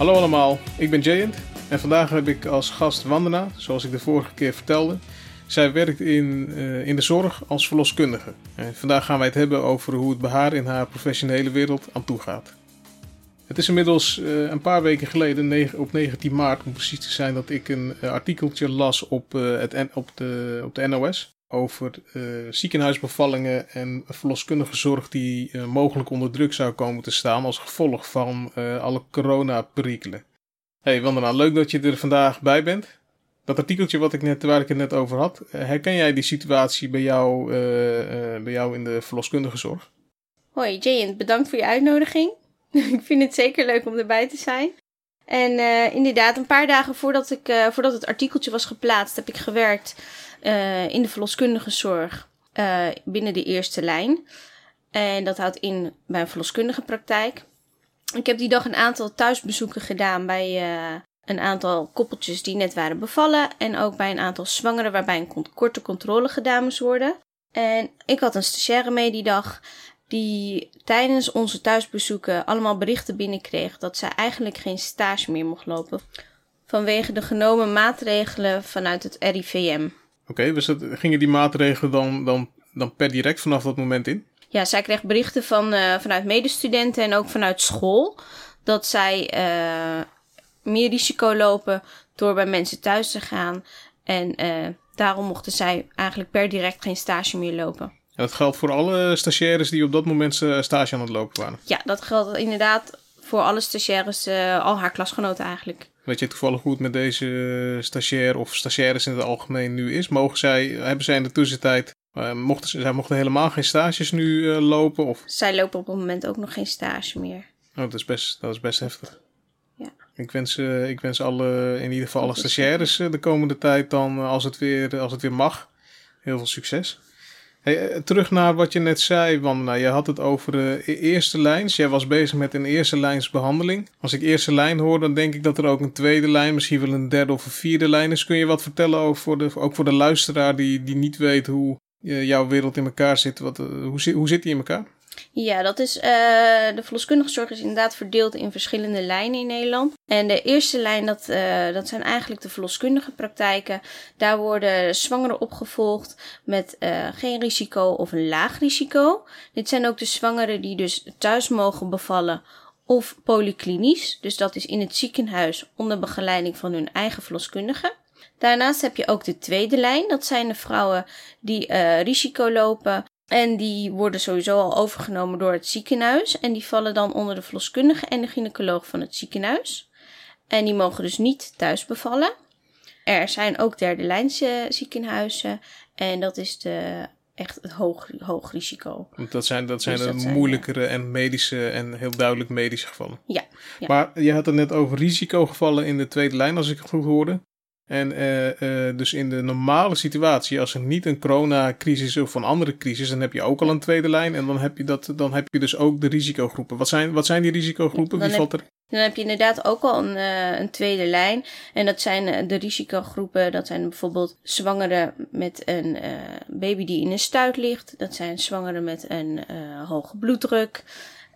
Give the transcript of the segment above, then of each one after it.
Hallo allemaal, ik ben Jayant en vandaag heb ik als gast Wandana, zoals ik de vorige keer vertelde. Zij werkt in, uh, in de zorg als verloskundige. En vandaag gaan wij het hebben over hoe het bij haar in haar professionele wereld aan toe gaat. Het is inmiddels uh, een paar weken geleden, op 19 maart om precies te zijn, dat ik een uh, artikeltje las op, het, op, de, op de NOS over ziekenhuisbevallingen en verloskundige zorg die mogelijk onder druk zou komen te staan als gevolg van alle coronaperikelen. Hey Wandana, leuk dat je er vandaag bij bent. Dat artikeltje wat ik net, waar ik het net over had, herken jij die situatie bij jou, bij jou in de verloskundige zorg? Hoi Jane, bedankt voor je uitnodiging. ik vind het zeker leuk om erbij te zijn. En inderdaad, een paar dagen voordat, ik, voordat het artikeltje was geplaatst, heb ik gewerkt uh, in de verloskundige zorg binnen de eerste lijn. En dat houdt in bij een verloskundige praktijk. Ik heb die dag een aantal thuisbezoeken gedaan bij een aantal koppeltjes die net waren bevallen. En ook bij een aantal zwangeren waarbij een korte controle gedaan moest worden. En ik had een stagiaire mee die dag die tijdens onze thuisbezoeken allemaal berichten binnenkreeg dat zij eigenlijk geen stage meer mocht lopen. Vanwege de genomen maatregelen vanuit het RIVM. Oké, okay, dus gingen die maatregelen dan, dan, dan per direct vanaf dat moment in? Ja, zij kreeg berichten van, uh, vanuit medestudenten en ook vanuit school dat zij uh, meer risico lopen door bij mensen thuis te gaan. En uh, daarom mochten zij eigenlijk per direct geen stage meer lopen. En dat geldt voor alle stagiaires die op dat moment eh, stage aan het lopen waren? Ja, dat geldt inderdaad voor alle stagiaires, al haar klasgenoten eigenlijk. Weet je toevallig hoe het met deze stagiair of stagiaires in het algemeen nu is? Mogen zij, hebben zij in de tussentijd, uh, mochten, zij mochten helemaal geen stages nu uh, lopen? Of? Zij lopen op het moment ook nog geen stage meer. Oh, dat is best, dat is best heftig. Ja. Ik wens, uh, ik wens alle, in ieder geval alle stagiaires de komende tijd dan, als het weer, als het weer mag, heel veel succes. Hey, eh, terug naar wat je net zei, nou, je had het over e-, eerste lijns. Jij was bezig met een eerste lijns behandeling. Als ik eerste lijn hoor, dan denk ik dat er ook een tweede lijn, misschien wel een derde of een vierde lijn is. Kun je wat vertellen over voor de, ook voor de luisteraar die, die niet weet hoe uh, jouw wereld in elkaar zit? Wat, uh, hoe, hoe zit die in elkaar? Ja, dat is, uh, de verloskundige zorg is inderdaad verdeeld in verschillende lijnen in Nederland. En de eerste lijn, dat, uh, dat zijn eigenlijk de verloskundige praktijken. Daar worden zwangeren opgevolgd met uh, geen risico of een laag risico. Dit zijn ook de zwangeren die dus thuis mogen bevallen of polyklinisch. Dus dat is in het ziekenhuis onder begeleiding van hun eigen verloskundige. Daarnaast heb je ook de tweede lijn. Dat zijn de vrouwen die uh, risico lopen en die worden sowieso al overgenomen door het ziekenhuis. En die vallen dan onder de verloskundige en de gynaecoloog van het ziekenhuis. En die mogen dus niet thuis bevallen. Er zijn ook derde lijnse ziekenhuizen. En dat is de, echt het hoog, hoog risico. Dat zijn, dat zijn dus de moeilijkere ja. en medische en heel duidelijk medische gevallen. Ja, ja. Maar je had het net over risicogevallen in de tweede lijn, als ik het goed hoorde. En uh, uh, dus in de normale situatie, als er niet een coronacrisis is of een andere crisis, dan heb je ook al een tweede lijn. En dan heb je, dat, dan heb je dus ook de risicogroepen. Wat zijn, wat zijn die risicogroepen? Wie dan valt heb, er? Dan heb je inderdaad ook al een, uh, een tweede lijn. En dat zijn de risicogroepen. Dat zijn bijvoorbeeld zwangeren met een baby die in een stuit ligt. Dat zijn zwangeren met een hoge bloeddruk.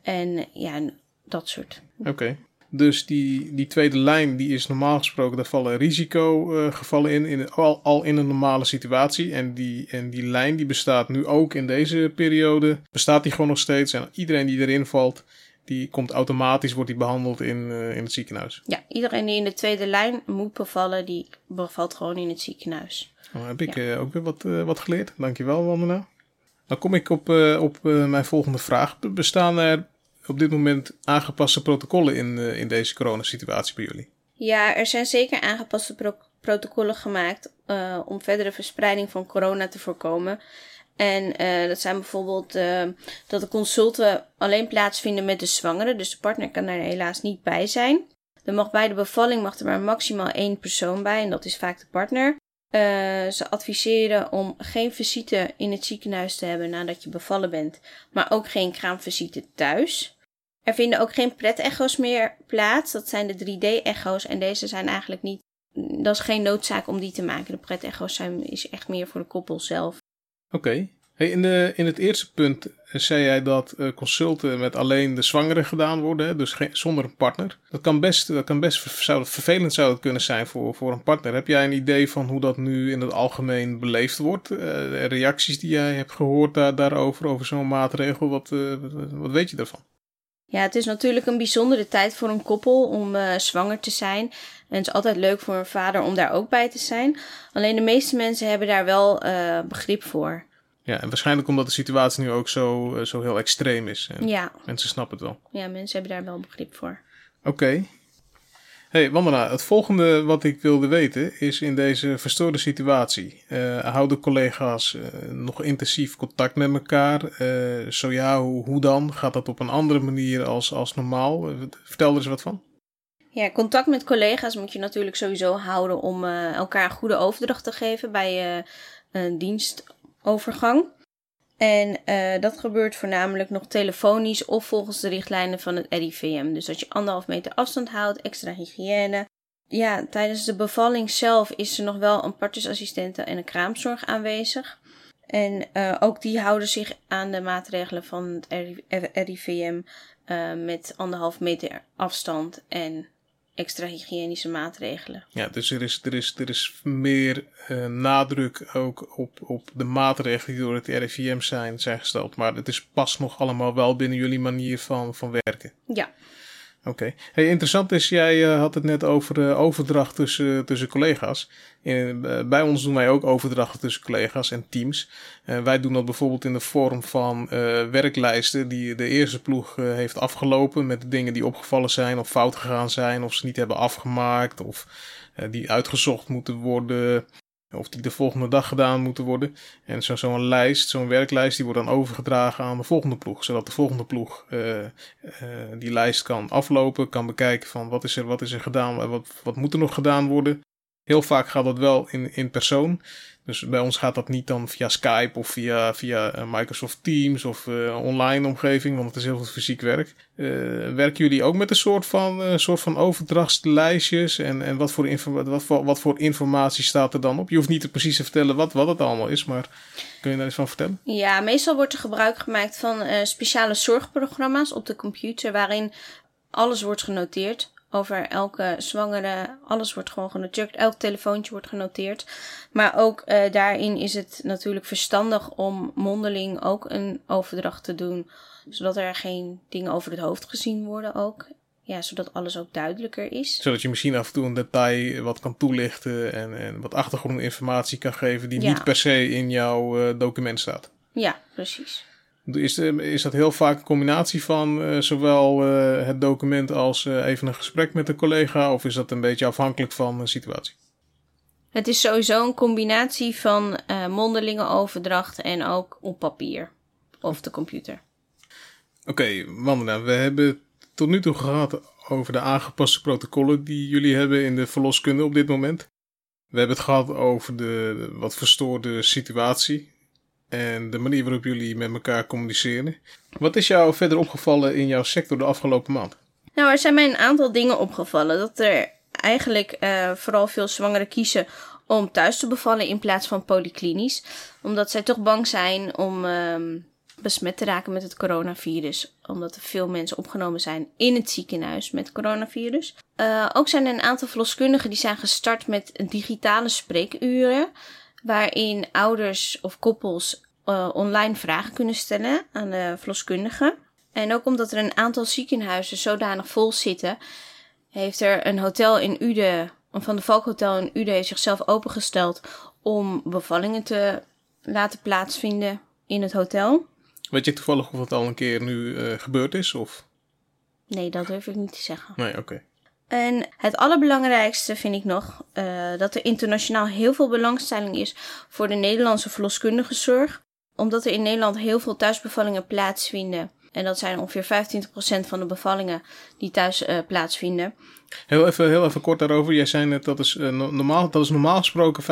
En ja, dat soort. Oké. Okay. Dus die, die tweede lijn, die is normaal gesproken, daar vallen risicogevallen uh, in, in al, al in een normale situatie. En die, en die lijn die bestaat nu ook in deze periode, bestaat die gewoon nog steeds. En iedereen die erin valt, die komt automatisch, wordt die behandeld in, uh, in het ziekenhuis. Ja, iedereen die in de tweede lijn moet bevallen, die bevalt gewoon in het ziekenhuis. Dan heb ik ja. uh, ook weer wat, wat geleerd. Dankjewel, Wandana. Dan kom ik op, op mijn volgende vraag. Bestaan er op dit moment aangepaste protocollen in, uh, in deze coronasituatie bij jullie? Ja, er zijn zeker aangepaste pro protocollen gemaakt uh, om verdere verspreiding van corona te voorkomen. En uh, dat zijn bijvoorbeeld dat de consulten alleen plaatsvinden met de zwangere, dus de partner kan er helaas niet bij zijn. Er mag bij de bevalling mag er maar maximaal één persoon bij en dat is vaak de partner. Ze adviseren om geen visite in het ziekenhuis te hebben nadat je bevallen bent, maar ook geen kraamvisite thuis. Er vinden ook geen pret-echo's meer plaats. Dat zijn de 3D-echo's. En deze zijn eigenlijk niet. Dat is geen noodzaak om die te maken. De pret-echo's zijn is echt meer voor de koppel zelf. Oké. Hey, in, de, in het eerste punt zei jij dat uh, consulten met alleen de zwangere gedaan worden, dus zonder een partner. Dat kan best, dat kan best zou vervelend zou het kunnen zijn voor, voor een partner. Heb jij een idee van hoe dat nu in het algemeen beleefd wordt? Uh, reacties die jij hebt gehoord daar, daarover, over zo'n maatregel, wat, wat weet je daarvan? Ja, het is natuurlijk een bijzondere tijd voor een koppel om zwanger te zijn. En het is altijd leuk voor een vader om daar ook bij te zijn. Alleen de meeste mensen hebben daar wel begrip voor. Ja, en waarschijnlijk omdat de situatie nu ook zo, eh, zo heel extreem is. En ja. Mensen snappen het wel. Ja, mensen hebben daar wel begrip voor. Oké. Hey, Wandela, het volgende wat ik wilde weten is in deze verstoorde situatie. Uh, houden collega's uh, nog intensief contact met elkaar? Zo ja, hoe, hoe, dan? Gaat dat op een andere manier als, als normaal? vertel er eens wat van. Ja, contact met collega's moet je natuurlijk sowieso houden om elkaar goede overdracht te geven bij een dienst overgang. En uh, dat gebeurt voornamelijk nog telefonisch of volgens de richtlijnen van het RIVM. Dus dat je anderhalf meter afstand houdt, extra hygiëne. Ja, tijdens de bevalling zelf is er nog wel een partnersassistente en een kraamzorg aanwezig. En uh, ook die houden zich aan de maatregelen van het RIVM eh, met anderhalf meter afstand en extra hygiënische maatregelen. Ja, dus er is, er is, er is meer uh, nadruk ook op, op de maatregelen die door het RIVM zijn, zijn gesteld. Maar het is pas nog allemaal wel binnen jullie manier van, van werken. Ja. Oké. Hey, interessant is, jij uh, had het net over uh, overdracht tussen, tussen collega's. Uh, bij ons doen wij ook overdrachten tussen collega's en teams. wij doen dat bijvoorbeeld in de vorm van werklijsten die de eerste ploeg heeft afgelopen met de dingen die opgevallen zijn of fout gegaan zijn of ze niet hebben afgemaakt of die uitgezocht moeten worden of die de volgende dag gedaan moeten worden. En zo'n zo lijst, zo'n werklijst, die wordt dan overgedragen aan de volgende ploeg. Zodat de volgende ploeg uh, uh, die lijst kan aflopen, kan bekijken van wat is er, wat is er gedaan, wat, wat moet er nog gedaan worden. Heel vaak gaat dat wel in, in persoon. Dus bij ons gaat dat niet dan via Skype of via, via eh, Microsoft Teams of uh, online omgeving, want het is heel veel fysiek werk. Uh, werken jullie ook met een soort van, uh, soort van overdrachtslijstjes? En, en wat, voor wat, voor, wat voor informatie staat er dan op? Je hoeft niet te precies te vertellen wat, wat het allemaal is, maar kun je daar eens van vertellen? Ja, meestal wordt er gebruik gemaakt van speciale zorgprogramma's op de computer waarin alles wordt genoteerd over elke zwangere. Alles wordt gewoon genoteerd. Elk telefoontje wordt genoteerd. Maar ook uh, daarin is het natuurlijk verstandig om mondeling ook een overdracht te doen. Zodat er geen dingen over het hoofd gezien worden ook. Ja, zodat alles ook duidelijker is. Zodat je misschien af en toe een detail wat kan toelichten en, en wat achtergrondinformatie kan geven die ja. niet per se in jouw uh, document staat. Ja, precies. Is, is dat heel vaak een combinatie van uh, zowel uh, het document als uh, even een gesprek met een collega? Of is dat een beetje afhankelijk van de situatie? Het is sowieso een combinatie van mondelinge overdracht en ook op papier of de computer. Oké, okay, Wandena, we hebben tot nu toe gehad over de aangepaste protocollen die jullie hebben in de verloskunde op dit moment. We hebben het gehad over de wat verstoorde situatie en de manier waarop jullie met elkaar communiceren. Wat is jou verder opgevallen in jouw sector de afgelopen maand? Nou, er zijn mij een aantal dingen opgevallen. Dat er eigenlijk uh, vooral veel zwangeren kiezen om thuis te bevallen in plaats van polyklinisch. Omdat zij toch bang zijn om uh, besmet te raken met het coronavirus. Omdat er veel mensen opgenomen zijn in het ziekenhuis met coronavirus. Uh, ook zijn er een aantal verloskundigen die zijn gestart met digitale spreekuren waarin ouders of koppels uh, online vragen kunnen stellen aan de verloskundige. En ook omdat er een aantal ziekenhuizen zodanig vol zitten, heeft er een hotel in Ude, van de Valkhotel in Ude, heeft zichzelf opengesteld om bevallingen te laten plaatsvinden in het hotel. Weet je toevallig of het al een keer nu uh, gebeurd is? Of? Nee, dat durf ik niet te zeggen. Nee, oké. En het allerbelangrijkste vind ik nog uh, dat er internationaal heel veel belangstelling is voor de Nederlandse verloskundige zorg. Omdat er in Nederland heel veel thuisbevallingen plaatsvinden. En dat zijn ongeveer 25% van de bevallingen die thuis uh, plaatsvinden. Heel even, heel even kort daarover. Jij zei net dat is, uh, normaal, dat is normaal gesproken 25%.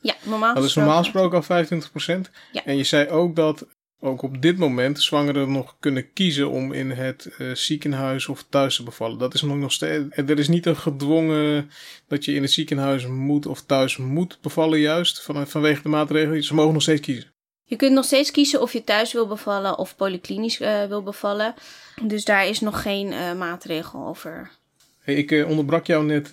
Ja, normaal Dat is normaal gesproken al 25%. Ja. En je zei ook dat ook op dit moment zwangeren nog kunnen kiezen om in het uh, ziekenhuis of thuis te bevallen. Dat is nog, nog steeds. Er is niet een gedwongen dat je in het ziekenhuis moet of thuis moet bevallen, juist van, vanwege de maatregelen. Ze mogen nog steeds kiezen. Je kunt nog steeds kiezen of je thuis wil bevallen of polyklinisch uh, wil bevallen. Dus daar is nog geen uh, maatregel over. Hey, ik onderbrak jou net,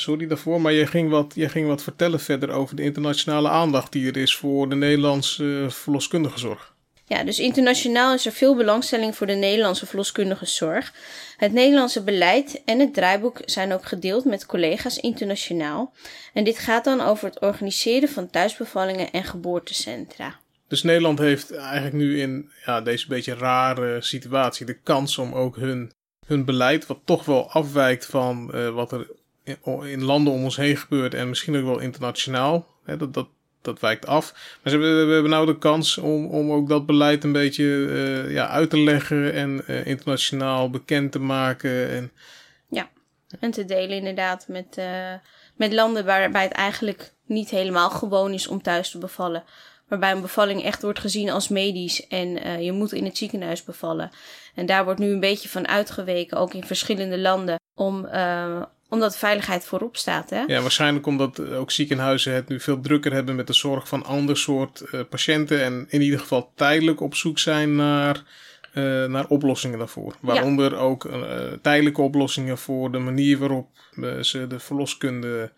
sorry daarvoor, maar jij ging, wat, jij ging wat vertellen verder over de internationale aandacht die er is voor de Nederlandse verloskundige zorg. Ja, dus internationaal is er veel belangstelling voor de Nederlandse verloskundige zorg. Het Nederlandse beleid en het draaiboek zijn ook gedeeld met collega's internationaal. En dit gaat dan over het organiseren van thuisbevallingen en geboortecentra. Dus Nederland heeft eigenlijk nu in ja, deze beetje rare situatie de kans om ook hun, hun beleid, wat toch wel afwijkt van uh, wat er in, in, landen om ons heen gebeurt en misschien ook wel internationaal, hè, dat, dat, dat wijkt af. Maar ze hebben, we hebben nou de kans om, om ook dat beleid een beetje uh, ja, uit te leggen en uh, internationaal bekend te maken. En... Ja, en te delen inderdaad met, uh, met landen waarbij het eigenlijk niet helemaal gewoon is om thuis te bevallen. Waarbij een bevalling echt wordt gezien als medisch en je moet in het ziekenhuis bevallen. En daar wordt nu een beetje van uitgeweken, ook in verschillende landen, om omdat veiligheid voorop staat. Hè? Ja, waarschijnlijk omdat ook ziekenhuizen het nu veel drukker hebben met de zorg van ander soort uh, patiënten. En in ieder geval tijdelijk op zoek zijn naar, uh, naar oplossingen daarvoor. Waaronder ja. ook tijdelijke oplossingen voor de manier waarop ze de verloskunde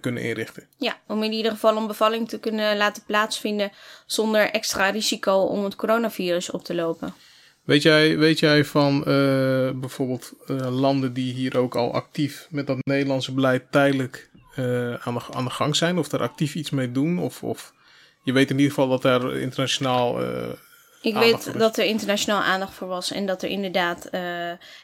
kunnen inrichten. Ja, om in ieder geval een bevalling te kunnen laten plaatsvinden zonder extra risico om het coronavirus op te lopen. Weet jij, weet jij van uh, bijvoorbeeld uh, landen die hier ook al actief met dat Nederlandse beleid tijdelijk uh, aan, de, aan de gang zijn? Of daar actief iets mee doen? Of, of je weet in ieder geval dat daar internationaal. Ik weet dat er internationaal aandacht voor was en dat er inderdaad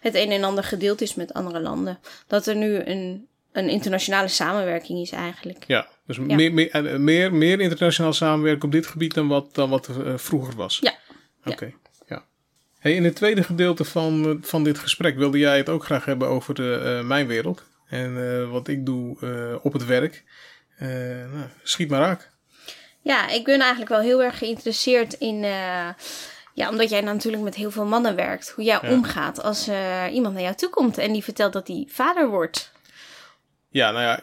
het een en ander gedeeld is met andere landen. Dat er nu een, een internationale samenwerking is eigenlijk. Ja, dus ja. Meer, meer, meer, meer internationaal samenwerken op dit gebied dan wat, dan wat er vroeger was. Ja. Oké. Ja. Hey, in het tweede gedeelte van, van dit gesprek wilde jij het ook graag hebben over de, uh, mijn wereld. En uh, wat ik doe uh, op het werk. nou, schiet maar raak. Ja, ik ben eigenlijk wel heel erg geïnteresseerd in. ja, omdat jij natuurlijk met heel veel mannen werkt. Hoe jij ja. omgaat als iemand naar jou toe komt en die vertelt dat hij vader wordt. Ja, nou ja,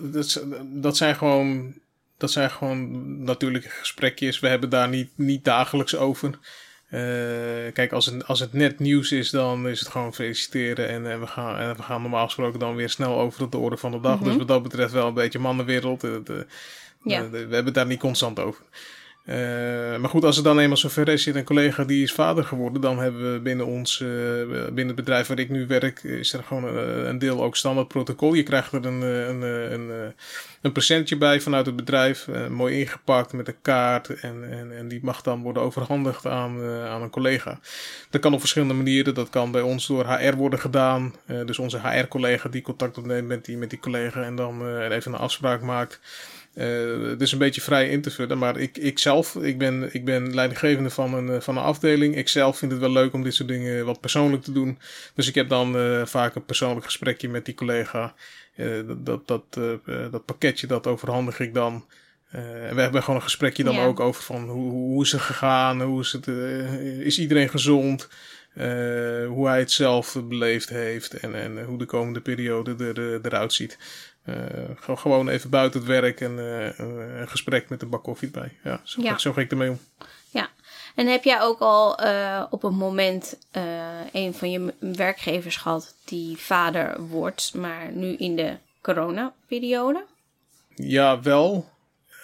dat, dat zijn gewoon. Dat zijn gewoon natuurlijke gesprekjes. We hebben daar niet, niet dagelijks over. Uh, kijk, als het, als het net nieuws is, dan is het gewoon feliciteren. En, en, we, gaan, en we gaan normaal gesproken dan weer snel over tot de orde van de dag. Mm -hmm. Dus wat dat betreft wel een beetje mannenwereld. De, de, ja. de, we hebben het daar niet constant over. Uh, maar goed, als het dan eenmaal zover is, zit een collega die is vader geworden, dan hebben we binnen ons, uh, binnen het bedrijf waar ik nu werk, is er gewoon een, een deel ook standaard protocol. Je krijgt er een, een, een, een presentje bij vanuit het bedrijf, mooi ingepakt met een kaart en, en, en die mag dan worden overhandigd aan, aan een collega. Dat kan op verschillende manieren, dat kan bij ons door HR worden gedaan, dus onze HR-collega die contact opneemt met die, met die collega en dan even een afspraak maakt. Uh, het is een beetje vrij in te vullen, maar ik, ik zelf, ik ben, ik ben leidinggevende van een, van een afdeling. Ik zelf vind het wel leuk om dit soort dingen wat persoonlijk te doen. Dus ik heb dan uh, vaak een persoonlijk gesprekje met die collega. Uh, dat, dat, dat pakketje, dat overhandig ik dan. en we hebben gewoon een gesprekje dan ook over van hoe, hoe is het gegaan, hoe is, het, is iedereen gezond, hoe hij het zelf beleefd heeft en, en hoe de komende periode er, eruit ziet. Uh, gewoon even buiten het werk en uh, een gesprek met een bak koffie bij. Ja, zo, ja. zo ga ik ermee om. Ja, en heb jij ook al uh, op een moment een van je werkgevers gehad die vader wordt, maar nu in de coronaperiode? Ja, wel.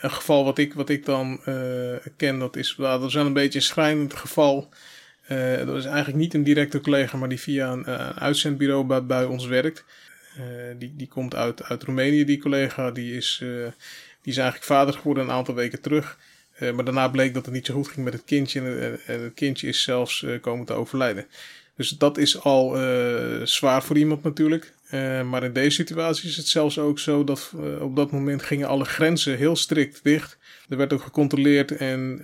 Een geval wat ik, wat ik dan ken, dat is, well, dat is wel een beetje een schrijnend geval. dat is eigenlijk niet een directe collega, maar die via een, uitzendbureau bij, bij ons werkt. Uh, die, die komt uit, uit Roemenië, die collega. Die is, uh, die is eigenlijk vader geworden een aantal weken terug. Uh, maar daarna bleek dat het niet zo goed ging met het kindje. En, en het kindje is zelfs komen te overlijden. Dus dat is al zwaar voor iemand natuurlijk. maar in deze situatie is het zelfs ook zo dat op dat moment gingen alle grenzen heel strikt dicht. Er werd ook gecontroleerd en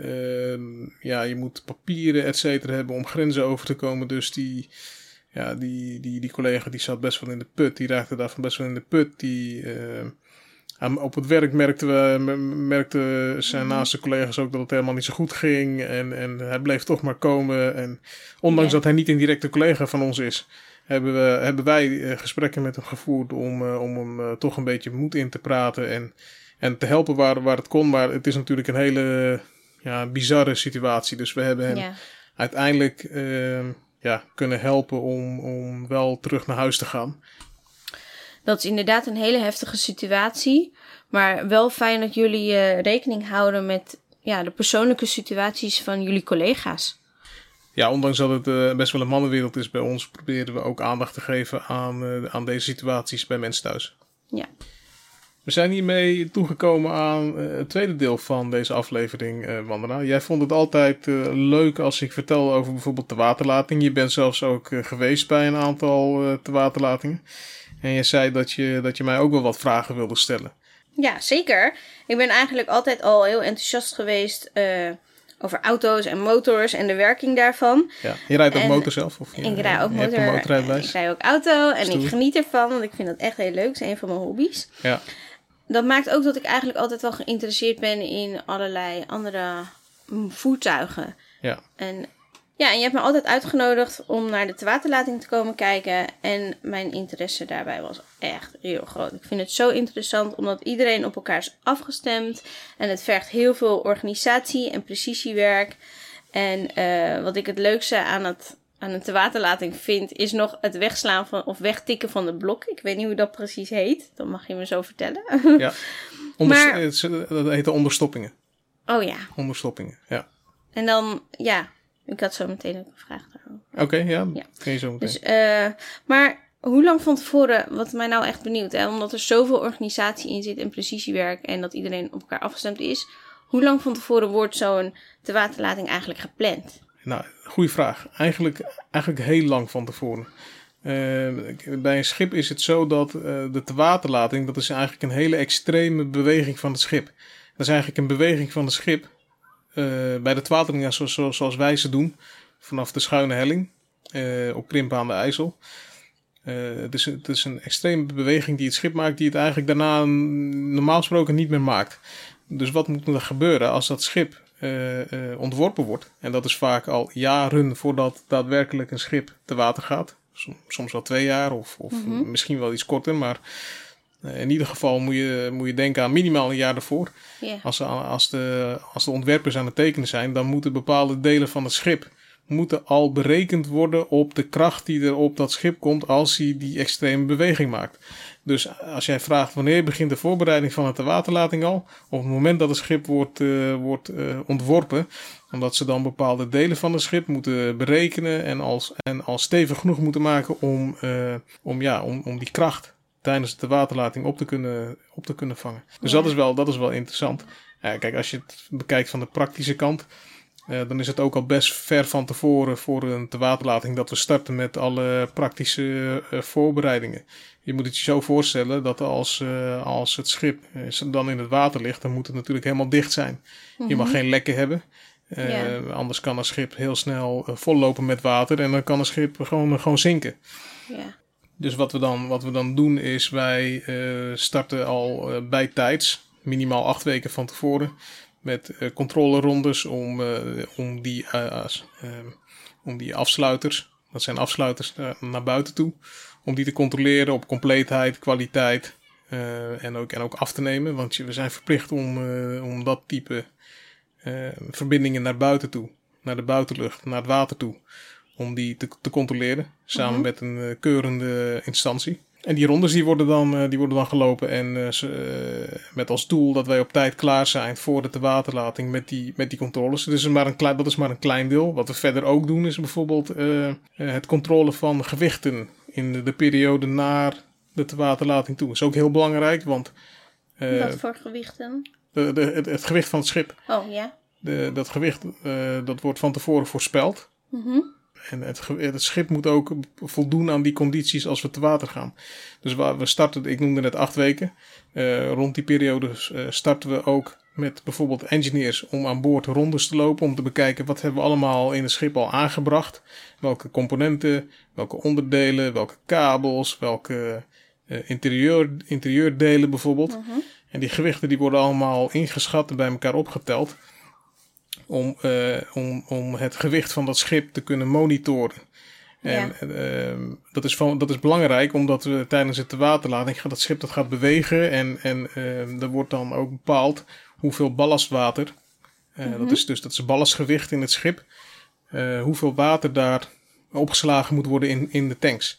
ja, je moet papieren et cetera hebben om grenzen over te komen. Dus die, ja, die, die, die collega die zat best wel in de put. Die raakte daarvan best wel in de put. Die, uh, op het werk merkten we, merkte zijn mhm. naaste collega's ook dat het helemaal niet zo goed ging. En, en hij bleef toch maar komen. En ondanks dat hij niet een directe collega van ons is, hebben, we, hebben wij uh, gesprekken met hem gevoerd om, uh, om hem uh, toch een beetje moed in te praten. En, en te helpen waar, waar het kon. Maar het is natuurlijk een hele ja, bizarre situatie. Dus we hebben hem Ja. uiteindelijk ehm, ja, kunnen helpen om, om wel terug naar huis te gaan. Dat is inderdaad een hele heftige situatie. Maar wel fijn dat jullie eh, rekening houden met ja, de persoonlijke situaties van jullie collega's. Ja, ondanks dat het eh, best wel een mannenwereld is bij ons, proberen we ook aandacht te geven aan, eh, aan deze situaties bij mensen thuis. Ja. We zijn hiermee toegekomen aan eh, het tweede deel van deze aflevering, eh Wandera. Jij vond het altijd eh, leuk als ik vertelde over bijvoorbeeld de waterlating. Je bent zelfs ook geweest bij een aantal te waterlatingen. En je zei dat je, dat je mij ook wel wat vragen wilde stellen. Ja, zeker. Ik ben eigenlijk altijd al heel enthousiast geweest over auto's en motors en de werking daarvan. Ja. Je rijdt ook En motor zelf? Of je, ik rij ook motor. motorrijbewijs? Ik rij ook auto en Stoer. ik geniet ervan, want ik vind dat echt heel leuk. Het is een van mijn hobby's. Ja. Dat maakt ook dat ik eigenlijk altijd wel geïnteresseerd ben in allerlei andere mm, voertuigen. Ja. En ja, en je hebt me altijd uitgenodigd om naar de tewaterlating te komen kijken. En mijn interesse daarbij was echt heel groot. Ik vind het zo interessant omdat iedereen op elkaar is afgestemd. En het vergt heel veel organisatie en precisiewerk. En eh, wat ik het leukste aan, het, aan een tewaterlating vind, is nog het wegslaan van, of wegtikken van de blok. Ik weet niet hoe dat precies heet. Dat mag je me zo vertellen. ja. Onder, Maar- het is- dat heet de onderstoppingen. oh ja. Onderstoppingen, ja. En dan, ja, ik had zo meteen ook een vraag daarover. Oké, ja. Ja. Kun je zo meteen. Dus, eh, maar hoe lang van tevoren, wat mij nou echt benieuwd, hè, omdat er zoveel organisatie in zit en precisiewerk en dat iedereen op elkaar afgestemd is, hoe lang van tevoren wordt zo'n tewaterlating eigenlijk gepland? Nou, goede vraag. Eigenlijk, eigenlijk heel lang van tevoren. Eh, bij een schip is het zo dat eh, de tewaterlating, dat is eigenlijk een hele extreme beweging van het schip. Dat is eigenlijk een beweging van het schip eh, bij de tewaterlating ja, zoals, zoals, wij ze doen, vanaf de schuine helling op Krimpen aan de IJssel. Het, is, het is een extreme beweging die het schip maakt, die het eigenlijk daarna normaal gesproken niet meer maakt. Dus wat moet er gebeuren als dat schip ontworpen wordt? En dat is vaak al jaren voordat daadwerkelijk een schip te water gaat. Som- Soms wel twee jaar of, of misschien wel iets korter. Maar eh, in ieder geval moet je, moet je denken aan minimaal een jaar ervoor. Ja. Als, als, de, als de ontwerpers aan het tekenen zijn, dan moeten bepaalde delen van het schip moeten al berekend worden op de kracht die er op dat schip komt als hij die extreme beweging maakt. Dus als jij vraagt wanneer begint de voorbereiding van de waterlating al, op het moment dat het schip wordt, eh, wordt eh, ontworpen, omdat ze dan bepaalde delen van het schip moeten berekenen en als, en als stevig genoeg moeten maken om, eh, om, ja, om, om die kracht tijdens de waterlating op te kunnen, op te kunnen vangen. Dus dat, is wel, dat is wel interessant. Kijk, als je het bekijkt van de praktische kant, eh, dan is het ook al best ver van tevoren voor een tewaterlating dat we starten met alle praktische eh, voorbereidingen. Je moet het je zo voorstellen dat als, eh, als het schip dan in het water ligt, dan moet het natuurlijk helemaal dicht zijn. Je mag geen lekken hebben. Ja. Anders kan een schip heel snel vollopen met water en dan kan een schip gewoon, gewoon zinken. Ja. Dus wat we dan, wat we dan doen is wij starten al bij tijds, minimaal acht weken van tevoren, met eh controlerondes om, eh, om, die, eh, as- eh, om die afsluiters, dat zijn afsluiters naar buiten toe, om die te controleren op compleetheid, kwaliteit en, ook, en ook af te nemen. Want we zijn verplicht om, om dat type verbindingen naar buiten toe, naar de buitenlucht, naar het water toe, om die te, te controleren. Samen met een keurende instantie. En die rondes die worden, dan, eh, die worden dan gelopen en eh, ze, eh, met als doel dat wij op tijd klaar zijn voor de tewaterlating met die, met die controles. Dus is maar een klein, dat is maar een klein deel. Wat we verder ook doen is bijvoorbeeld het controle van gewichten in de, de periode naar de tewaterlating toe. Dat is ook heel belangrijk, want Wat voor gewichten? de, de, het, het gewicht van het schip, Oh ja. de, dat gewicht, dat wordt van tevoren voorspeld. Mhm. En het, het schip moet ook voldoen aan die condities als we te water gaan. Dus waar we starten, ik noemde net acht weken. Eh, rond die periode eh, starten we ook met bijvoorbeeld engineers om aan boord rondes te lopen. Om te bekijken wat hebben we allemaal in het schip al aangebracht. Welke componenten, welke onderdelen, welke kabels, welke eh, interieur, interieurdelen bijvoorbeeld. En die gewichten die worden allemaal ingeschat en bij elkaar opgeteld om, eh, om, om het gewicht van dat schip te kunnen monitoren. En ehm, dat, is van, dat is belangrijk, omdat we tijdens het waterlating gaat dat schip dat gaat bewegen. En, en ehm, er wordt dan ook bepaald hoeveel ballastwater Dat is dus dat is ballastgewicht in het schip. hoeveel water daar opgeslagen moet worden in, in de tanks.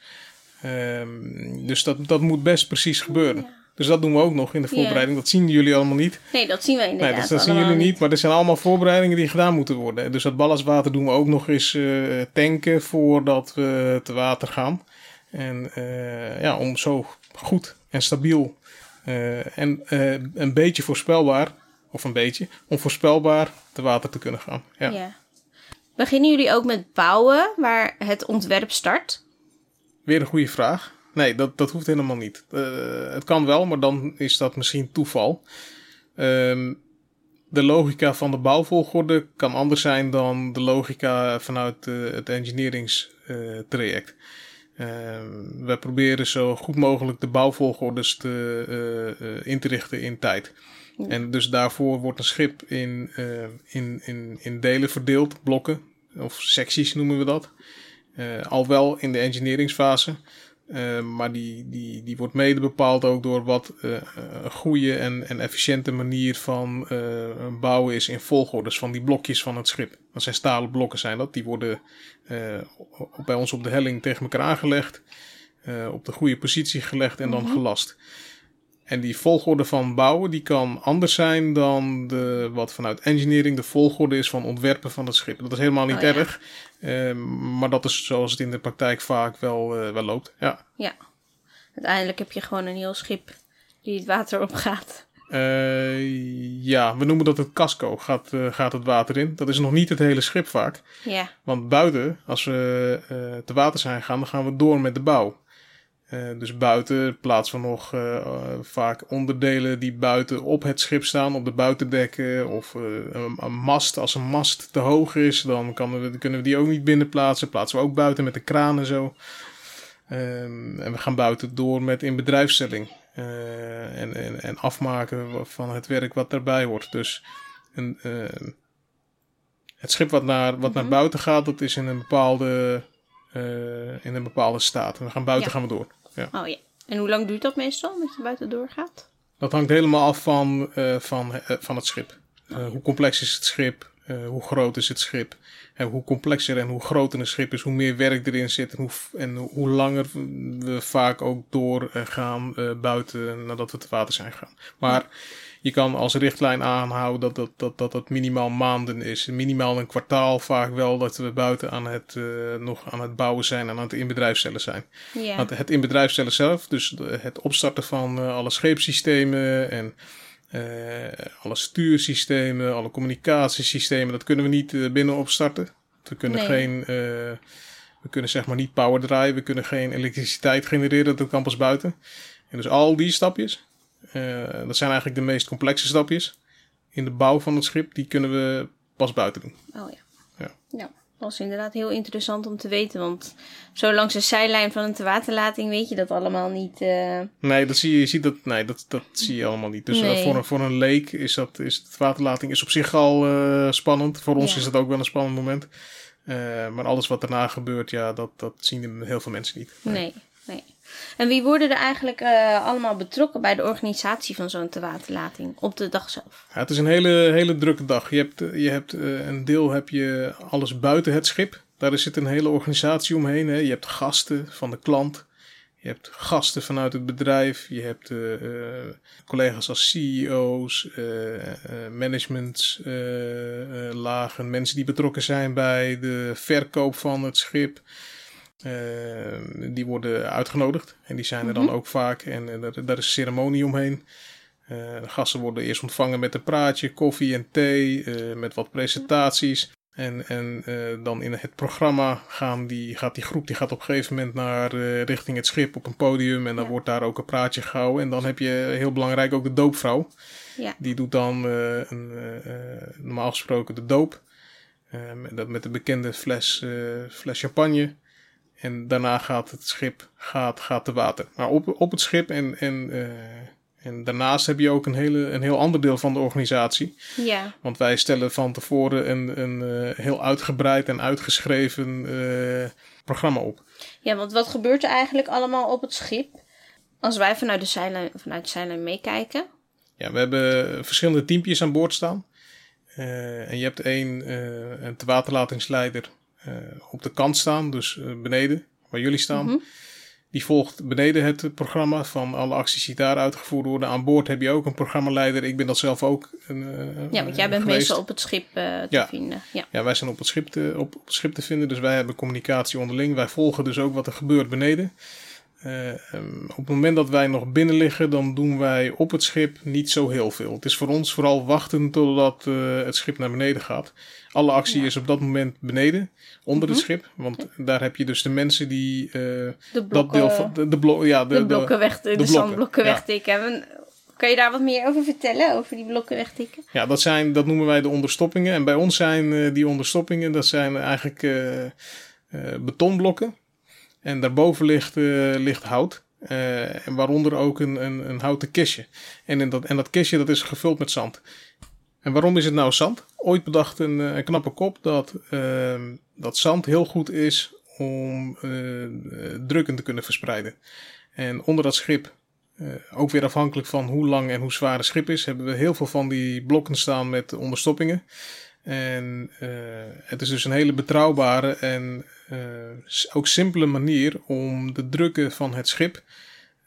Ehm, dus dat, dat moet best precies gebeuren. Dus dat doen we ook nog in de voorbereiding. Dat zien jullie allemaal niet. Nee, dat zien we inderdaad Nee, dat, dat zien jullie niet. Maar er zijn allemaal voorbereidingen die gedaan moeten worden. Dus dat ballastwater doen we ook nog eens uh, tanken voordat we te water gaan. En uh, ja, om zo goed en stabiel uh, en een beetje voorspelbaar, of een beetje, onvoorspelbaar te water te kunnen gaan. Ja. ja. Beginnen jullie ook met bouwen waar het ontwerp start? Weer een goede vraag. Nee, dat, dat hoeft helemaal niet. Uh, het kan wel, maar dan is dat misschien toeval. Um, de logica van de bouwvolgorde kan anders zijn dan de logica vanuit uh, het engineeringstraject. Uh, we proberen zo goed mogelijk de bouwvolgordes te, in te richten in tijd. En dus daarvoor wordt een schip in, in, in, in delen verdeeld, blokken of secties noemen we dat. al wel in de engineeringsfase. Uh, maar die, die, die wordt mede bepaald ook door wat uh, een goede en, en efficiënte manier van uh, bouwen is in volgordes van die blokjes van het schip. Dat zijn stalen blokken zijn dat. Die worden bij ons op de helling tegen elkaar aangelegd. op de goede positie gelegd en dan mhm. gelast. En die volgorde van bouwen die kan anders zijn dan de, wat vanuit engineering de volgorde is van ontwerpen van het schip. Dat is helemaal niet oh, erg. Ehm, maar dat is zoals het in de praktijk vaak wel, uh, wel loopt. Ja. ja. Uiteindelijk heb je gewoon een heel schip die het water opgaat. Uh, ja, we noemen dat het casco, gaat, uh, gaat het water in. Dat is nog niet het hele schip vaak. Ja. Want buiten, als we te water zijn gegaan, dan gaan we door met de bouw. Uh, dus buiten plaatsen we nog uh, vaak onderdelen die buiten op het schip staan, op de buitendekken. Of uh, een, een, mast. Als een mast te hoog is, dan, kan we, kunnen we die ook niet binnen plaatsen. Plaatsen we ook buiten met de kraan en zo. Um, en we gaan buiten door met in bedrijfstelling. En, en, en, afmaken van het werk wat daarbij hoort. Dus een, het schip wat naar, wat naar mhm. buiten gaat, dat is in een bepaalde, in een bepaalde staat. En we gaan buiten gaan we door. Ja. Oh ja. En hoe lang duurt dat meestal, dat je buiten doorgaat? Dat hangt helemaal af van, uh, van, uh, van het schip. Uh, hoe complex is het schip? hoe groot is het schip? En hoe complexer en hoe groter een schip is, hoe meer werk erin zit. En hoe, en hoe langer we vaak ook doorgaan buiten nadat we te water zijn gegaan. Maar... Ja je kan als richtlijn aanhouden dat dat, dat, dat, dat minimaal maanden is. Minimaal een kwartaal vaak wel dat we buiten aan het, uh, nog aan het bouwen zijn en aan het inbedrijfstellen zijn. Ja. Want het inbedrijfstellen zelf, dus het opstarten van uh, alle scheepsystemen en uh, alle stuursystemen, alle communicatiesystemen, dat kunnen we niet binnen opstarten. We kunnen nee. geen... we kunnen zeg maar niet power draaien, we kunnen geen elektriciteit genereren, dat kan pas buiten. En dus al die stapjes, dat zijn eigenlijk de meest complexe stapjes in de bouw van het schip. Die kunnen we pas buiten doen. Oh ja. Ja. ja. Dat is inderdaad heel interessant om te weten. Want zo langs de zijlijn van een waterlating weet je dat allemaal niet. Uh... Nee, dat zie je, je ziet dat, nee, dat, dat zie je allemaal niet. Dus uh, voor, een, voor een leek is, dat, is de waterlating is op zich al uh, spannend. Voor ons ja. is het ook wel een spannend moment. maar alles wat daarna gebeurt, ja, dat, dat zien heel veel mensen niet. Nee, nee. Nee. En wie worden er eigenlijk uh, allemaal betrokken bij de organisatie van zo'n tewaterlating op de dag zelf? Ja, het is een hele, hele drukke dag. Je hebt, je hebt uh, een deel heb je alles buiten het schip. Daar zit een hele organisatie omheen. Hè. Je hebt gasten van de klant. Je hebt gasten vanuit het bedrijf. Je hebt collega's als CEO's, managementlagen, mensen die betrokken zijn bij de verkoop van het schip. Uh, die worden uitgenodigd en die zijn er dan mhm. ook vaak en, en daar, is een ceremonie omheen. Uh, de gasten worden eerst ontvangen met een praatje, koffie en thee, uh, met wat presentaties. En, en dan in het programma gaan die, gaat die groep die gaat op een gegeven moment naar richting het schip op een podium. En dan wordt daar ook een praatje gehouden. En dan heb je heel belangrijk ook de doopvrouw. Ja. Die doet dan een, normaal gesproken de doop. dat met de bekende fles, fles champagne. En daarna gaat het schip gaat, gaat te water. Maar op, op het schip en, en, uh, en daarnaast heb je ook een, hele, een heel ander deel van de organisatie. Ja. Want wij stellen van tevoren een, een uh, heel uitgebreid en uitgeschreven uh, programma op. Ja, want wat gebeurt er eigenlijk allemaal op het schip? Als wij vanuit de zijlijn, vanuit de zijlijn meekijken. Ja, we hebben verschillende teampjes aan boord staan. en je hebt één een waterlatingsleider op de kant staan, dus beneden, waar jullie staan. Mhm. Die volgt beneden het programma van alle acties die daar uitgevoerd worden. Aan boord heb je ook een programmaleider. Ik ben dat zelf ook. Een, ja, want jij bent geweest. meestal op het schip te Ja. vinden. Ja. Ja, wij zijn op het, schip te, op, op het schip te vinden, dus wij hebben communicatie onderling. Wij volgen dus ook wat er gebeurt beneden. Eh, ehm, op het moment dat wij nog binnen liggen, dan doen wij op het schip niet zo heel veel. Het is voor ons vooral wachten totdat eh, het schip naar beneden gaat. Alle actie Ja. is op dat moment beneden, onder Mhm. het schip. Want daar heb je dus de mensen die eh, De dat deel van de, de, blo ja, de, blokken weg, de, blokken, zandblokken ja. wegtikken. En Kan je daar wat meer over vertellen, over die blokken wegtikken? Ja, dat, zijn, dat noemen wij de onderstoppingen. En bij ons zijn die onderstoppingen, dat zijn eigenlijk betonblokken. En daarboven ligt, eh, hout. Eh, en waaronder ook een, een, een houten kistje. En, in dat, en dat kistje dat is gevuld met zand. En waarom is het nou zand? Ooit bedacht een, eh, knappe kop dat, ehm, dat zand heel goed is om drukken te kunnen verspreiden. En onder dat schip, ook weer afhankelijk van hoe lang en hoe zwaar het schip is, hebben we heel veel van die blokken staan met onderstoppingen. En het is dus een hele betrouwbare en ook simpele manier om de drukken van het schip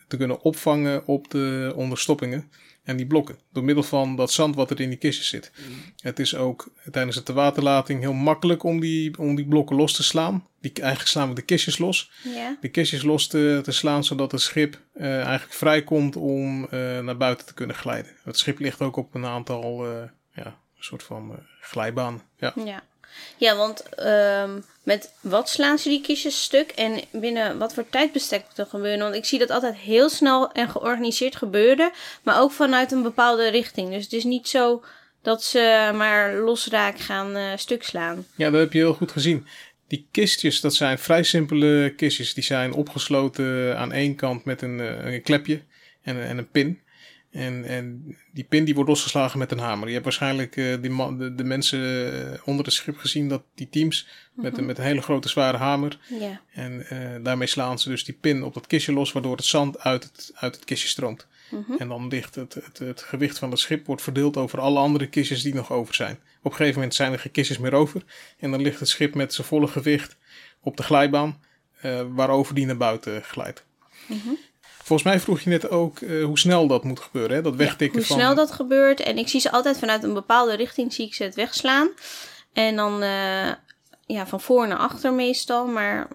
te kunnen opvangen op de onderstoppingen en die blokken. Door middel van dat zand wat er in die kistjes zit. Het is ook tijdens de waterlating heel makkelijk om die, om die blokken los te slaan. Die, eigenlijk slaan we de kistjes los. Ja. De kistjes los te, te slaan zodat het schip eh, eigenlijk vrijkomt om eh, naar buiten te kunnen glijden. Het schip ligt ook op een aantal, eh, ja, soort van eh, glijbanen. Ja. Ja, ja want ehm, met wat slaan ze die kistjes stuk en binnen wat voor tijdbestek moet er gebeuren? Want ik zie dat altijd heel snel en georganiseerd gebeuren, maar ook vanuit een bepaalde richting. Dus het is niet zo dat ze maar losraak gaan eh, stuk slaan. ja, dat heb je heel goed gezien. Die kistjes, dat zijn vrij simpele kistjes. Die zijn opgesloten aan één kant met een, eh, een klepje en, en een pin. En, en die pin die wordt losgeslagen met een hamer. Je hebt waarschijnlijk eh, die man, de, de mensen eh, onder het schip gezien dat die teams met, een- met een hele grote zware hamer. Ja, En eh, daarmee slaan ze dus die pin op dat kistje los, waardoor het zand uit het, uit het kistje stroomt. Mhm. En dan ligt het, het, het gewicht van het schip wordt verdeeld over alle andere kistjes die nog over zijn. Op een gegeven moment zijn er geen kistjes meer over. En dan ligt het schip met zijn volle gewicht op de glijbaan, waarover die naar buiten glijdt. Mhm. Volgens mij vroeg je net ook eh, hoe snel dat moet gebeuren, hè? dat wegtikken hoe van... snel dat gebeurt. En ik zie ze altijd vanuit een bepaalde richting zie ik ze het wegslaan. En dan eh, ja, van voor naar achter meestal. Maar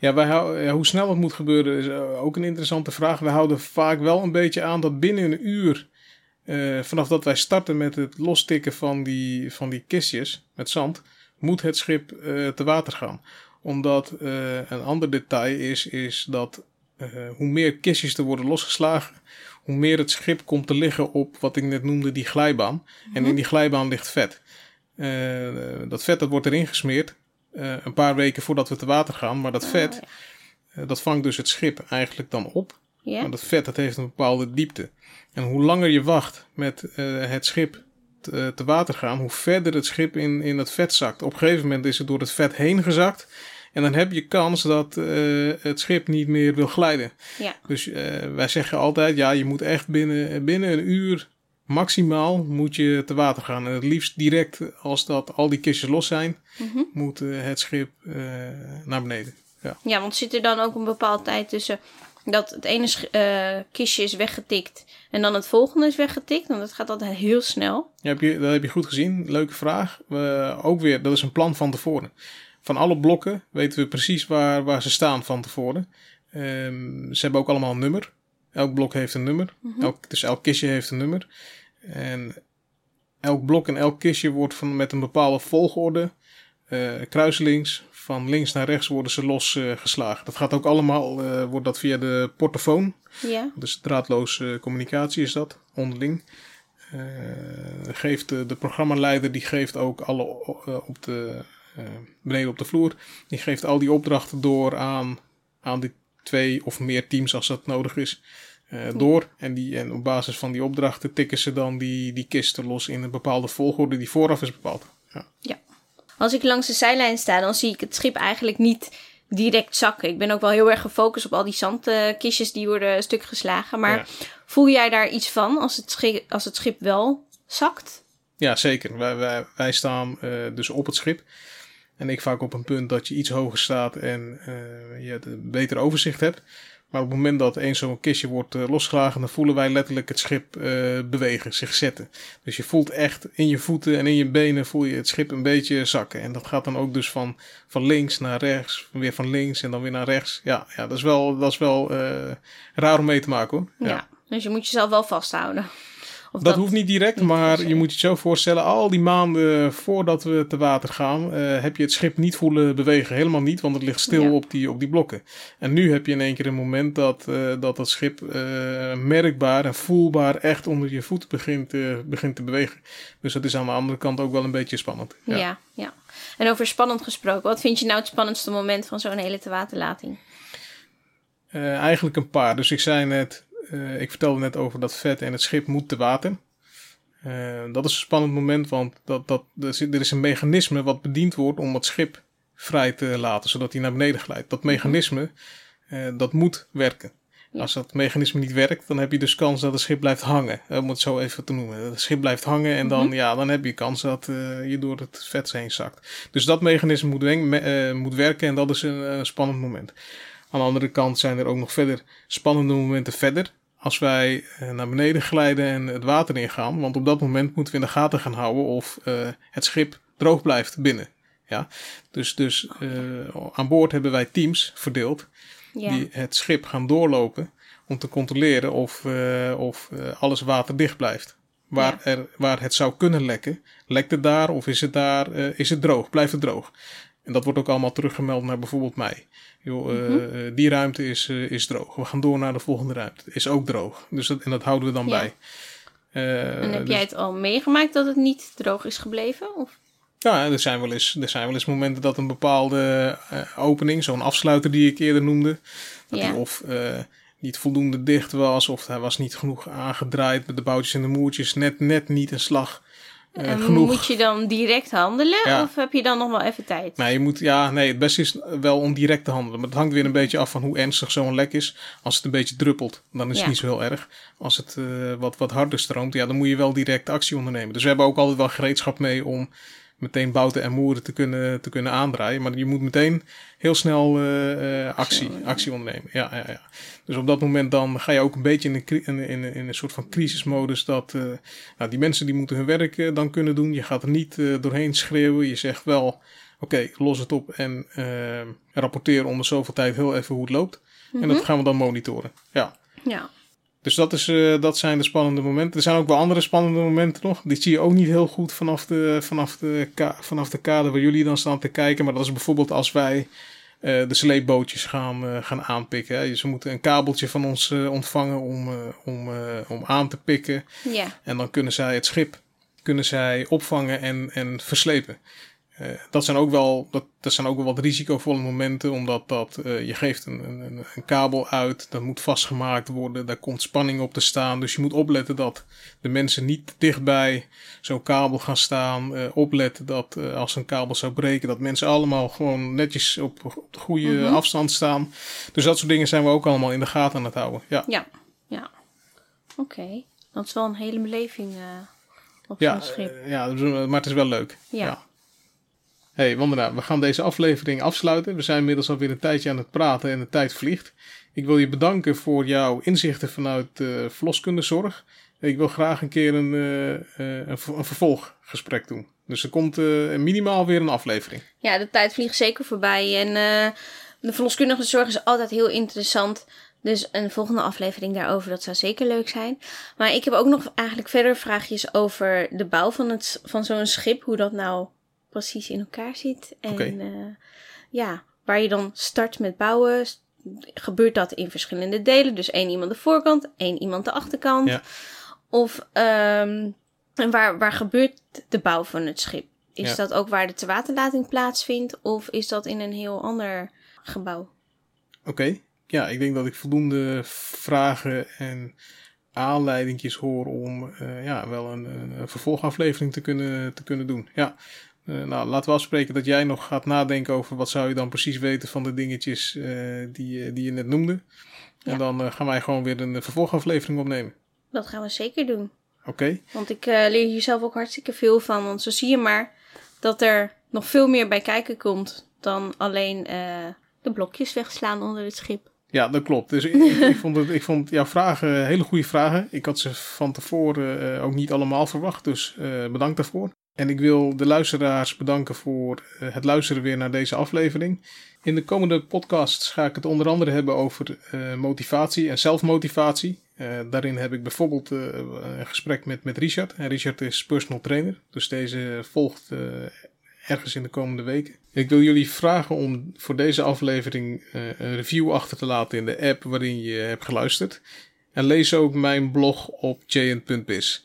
Ja, wij ja, hoe snel het moet gebeuren is eh, ook een interessante vraag. We houden vaak wel een beetje aan dat binnen een uur, vanaf dat wij starten met het lostikken van die, van die kistjes met zand, moet het schip te water gaan. Omdat een ander detail is, is dat eh, hoe meer kistjes er worden losgeslagen, hoe meer het schip komt te liggen op wat ik net noemde die glijbaan. En in die glijbaan ligt vet. Eh, dat vet dat wordt erin gesmeerd. eh, een paar weken voordat we te water gaan. Maar dat vet, eh, dat vangt dus het schip eigenlijk dan op. ja, Maar dat vet, dat heeft een bepaalde diepte. En hoe langer je wacht met het schip te, te water gaan, hoe verder het schip in, in het vet zakt. Op een gegeven moment is het door het vet heen gezakt. En dan heb je kans dat eh, het schip niet meer wil glijden. ja. Dus eh, wij zeggen altijd, ja, je moet echt binnen, binnen een uur maximaal moet je te water gaan. En het liefst direct als dat al die kistjes los zijn, Mhm. moet eh, het schip naar beneden. Ja. Ja, want zit er dan ook een bepaalde tijd tussen dat het ene kistje is weggetikt en dan het volgende is weggetikt? Want dat gaat altijd heel snel. Ja, heb je, dat heb je goed gezien. Leuke vraag. We ook weer, dat is een plan van tevoren. Van alle blokken weten we precies waar, waar ze staan van tevoren. Ehm, ze hebben ook allemaal een nummer. Elk blok heeft een nummer. elk, dus elk kistje heeft een nummer. En elk blok en elk kistje wordt van, met een bepaalde volgorde, eh kruislinks, van links naar rechts worden ze losgeslagen. geslagen. dat gaat ook allemaal, eh, wordt dat via de portofoon. Ja, Dus draadloze communicatie is dat, onderling. Eh, geeft de, de programmaleider, die geeft ook alle eh, op de, eh, beneden op de vloer, die geeft al die opdrachten door aan, aan die twee of meer teams als dat nodig is. eh, door en, die, en op basis van die opdrachten tikken ze dan die, die kisten los in een bepaalde volgorde die vooraf is bepaald. Ja. Als ik langs de zijlijn sta, dan zie ik het schip eigenlijk niet direct zakken. Ik ben ook wel heel erg gefocust op al die zandkistjes die worden stuk geslagen. Maar Ja. voel jij daar iets van als het schip, als het schip wel zakt? Ja, zeker. Wij, wij, wij staan uh, dus op het schip. En ik vaak op een punt dat je iets hoger staat en uh, je een beter overzicht hebt. Maar op het moment dat één zo'n kistje wordt uh, losgelagen, dan voelen wij letterlijk het schip uh, bewegen, zich zetten. Dus je voelt echt in je voeten en in je benen voel je het schip een beetje zakken. En dat gaat dan ook dus van, van links naar rechts, weer van links en dan weer naar rechts. Ja, ja dat is wel, dat is wel raar om mee te maken hoor. Ja. ja, dus je moet jezelf wel vasthouden dat, hoeft niet direct, maar je moet je zo voorstellen, al die maanden voordat we te water gaan, uh, heb je het schip niet voelen bewegen. Helemaal niet, want het ligt stil op, die, op die blokken. En nu heb je in één keer een moment dat uh, dat, dat schip uh, merkbaar en voelbaar echt onder je voeten begint, begint te bewegen. Dus dat is aan de andere kant ook wel een beetje spannend. Ja. ja, ja. En over spannend gesproken, wat vind je nou het spannendste moment van zo'n hele te waterlating? eigenlijk een paar. Dus ik zei net, uh, ik vertelde net over dat vet en het schip moet te water. Uh, dat is een spannend moment, want dat, dat, er is een mechanisme wat bediend wordt om het schip vrij te laten, zodat hij naar beneden glijdt. Dat mechanisme, uh, dat moet werken. Ja. Als dat mechanisme niet werkt, dan heb je dus kans dat het schip blijft hangen. om het zo even te noemen. Het schip blijft hangen en dan, mm -hmm. ja, dan heb je kans dat uh, je door het vet heen zakt. Dus dat mechanisme moet, moet werken en dat is een, een spannend moment. Aan de andere kant zijn er ook nog verder spannende momenten verder. Als wij uh, naar beneden glijden en het water ingaan. Want op dat moment moeten we in de gaten gaan houden of uh, het schip droog blijft binnen. Ja? Dus, dus uh, aan boord hebben wij teams verdeeld. Ja. Die het schip gaan doorlopen. Om te controleren of, of alles waterdicht blijft. Waar, ja. er, waar het zou kunnen lekken. Lekt het daar of is het daar, is het droog? Blijft het droog? En dat wordt ook allemaal teruggemeld naar bijvoorbeeld mij. Joh, mm -hmm. die ruimte is, uh, is droog. We gaan door naar de volgende ruimte. Is ook droog. Dus dat, en dat houden we dan ja. bij. Uh, en heb dus... jij het al meegemaakt dat het niet droog is gebleven? Of? Ja, er zijn wel eens, er zijn wel eens momenten dat een bepaalde opening, zo'n afsluiter die ik eerder noemde, dat ja. of niet voldoende dicht was, of hij was niet genoeg aangedraaid met de boutjes en de moertjes, net, net niet een slag uh, en genoeg. Moet je dan direct handelen ja. of heb je dan nog wel even tijd? Nee, je moet, ja, nee, het beste is wel om direct te handelen. Maar het hangt weer een beetje af van hoe ernstig zo'n lek is. Als het een beetje druppelt, dan is ja. het niet zo heel erg. Als het uh, wat, wat harder stroomt, ja, dan moet je wel direct actie ondernemen. Dus we hebben ook altijd wel gereedschap mee om meteen bouten en moeren te kunnen, te kunnen aandraaien. Maar je moet meteen heel snel uh, uh, actie, actie ondernemen. Ja, ja, ja. Dus op dat moment dan ga je ook een beetje in een, in, in, in een soort van crisismodus. Dat uh, nou, die mensen die moeten hun werk dan kunnen doen. Je gaat er niet doorheen schreeuwen. Je zegt wel, oké, okay, los het op en rapporteer om de zoveel tijd heel even hoe het loopt. Mm -hmm. En dat mhm. gaan we dan monitoren. Ja. Ja. Dus dat, is, uh, dat zijn de spannende momenten. Er zijn ook wel andere spannende momenten nog. Die zie je ook niet heel goed vanaf de, vanaf de, vanaf de kade waar jullie dan staan te kijken. Maar dat is bijvoorbeeld als wij uh, de sleepbootjes gaan, uh, gaan aanpikken. Hè. Ze moeten een kabeltje van ons ontvangen om, om, om aan te pikken. Ja. En dan kunnen zij het schip kunnen zij opvangen en, en verslepen. Uh, dat, zijn ook wel, dat, dat zijn ook wel wat risicovolle momenten, omdat dat, uh, je geeft een, een, een, kabel uit, dat moet vastgemaakt worden, daar komt spanning op te staan. Dus je moet opletten dat de mensen niet dichtbij zo'n kabel gaan staan. Uh, opletten dat als een kabel zou breken, dat mensen allemaal gewoon netjes op, op de goede mm -hmm. afstand staan. Dus dat soort dingen zijn we ook allemaal in de gaten aan het houden. Ja, ja. ja. Oké, okay. dat is wel een hele beleving op ja, zo'n schip. ja, maar het is wel leuk. ja. ja. Hey Wandera, we gaan deze aflevering afsluiten. We zijn inmiddels alweer een tijdje aan het praten en de tijd vliegt. Ik wil je bedanken voor jouw inzichten vanuit uh, verloskundezorg. Ik wil graag een keer een, uh, een, een, vervolggesprek doen. Dus er komt uh, minimaal weer een aflevering. Ja, de tijd vliegt zeker voorbij. En de verloskundige zorg is altijd heel interessant. Dus een volgende aflevering daarover, dat zou zeker leuk zijn. Maar ik heb ook nog eigenlijk verder vraagjes over de bouw van, het, van zo'n schip. Hoe dat nou precies in elkaar zit. En okay. uh, ja, waar je dan start met bouwen, gebeurt dat in verschillende delen. Dus één iemand de voorkant, één iemand de achterkant. Ja. Of um, en waar, waar gebeurt de bouw van het schip? Is ja. dat ook waar de tewaterlating plaatsvindt? Of is dat in een heel ander gebouw? Oké, okay. ja, ik denk dat ik voldoende vragen en aanleidingjes hoor om uh, ja, wel een, een, vervolgaflevering te kunnen, te kunnen doen. Ja, uh, nou, laten we afspreken dat jij nog gaat nadenken over wat zou je dan precies weten van de dingetjes uh, die, die je net noemde. Ja. En dan uh, gaan wij gewoon weer een vervolgaflevering opnemen. Dat gaan we zeker doen. Oké. Want ik leer hier zelf ook hartstikke veel van. Want zo zie je maar dat er nog veel meer bij kijken komt dan alleen de blokjes wegslaan onder het schip. Ja, dat klopt. Dus ik, ik, vond, het, ik vond jouw vragen hele goede vragen. Ik had ze van tevoren ook niet allemaal verwacht, dus bedankt daarvoor. En ik wil de luisteraars bedanken voor het luisteren weer naar deze aflevering. In de komende podcasts ga ik het onder andere hebben over motivatie en zelfmotivatie. Uh, daarin heb ik bijvoorbeeld een gesprek met, met Richard. En Richard is personal trainer, dus deze volgt ergens in de komende weken. Ik wil jullie vragen om voor deze aflevering een review achter te laten in de app waarin je hebt geluisterd. En lees ook mijn blog op jn.biz.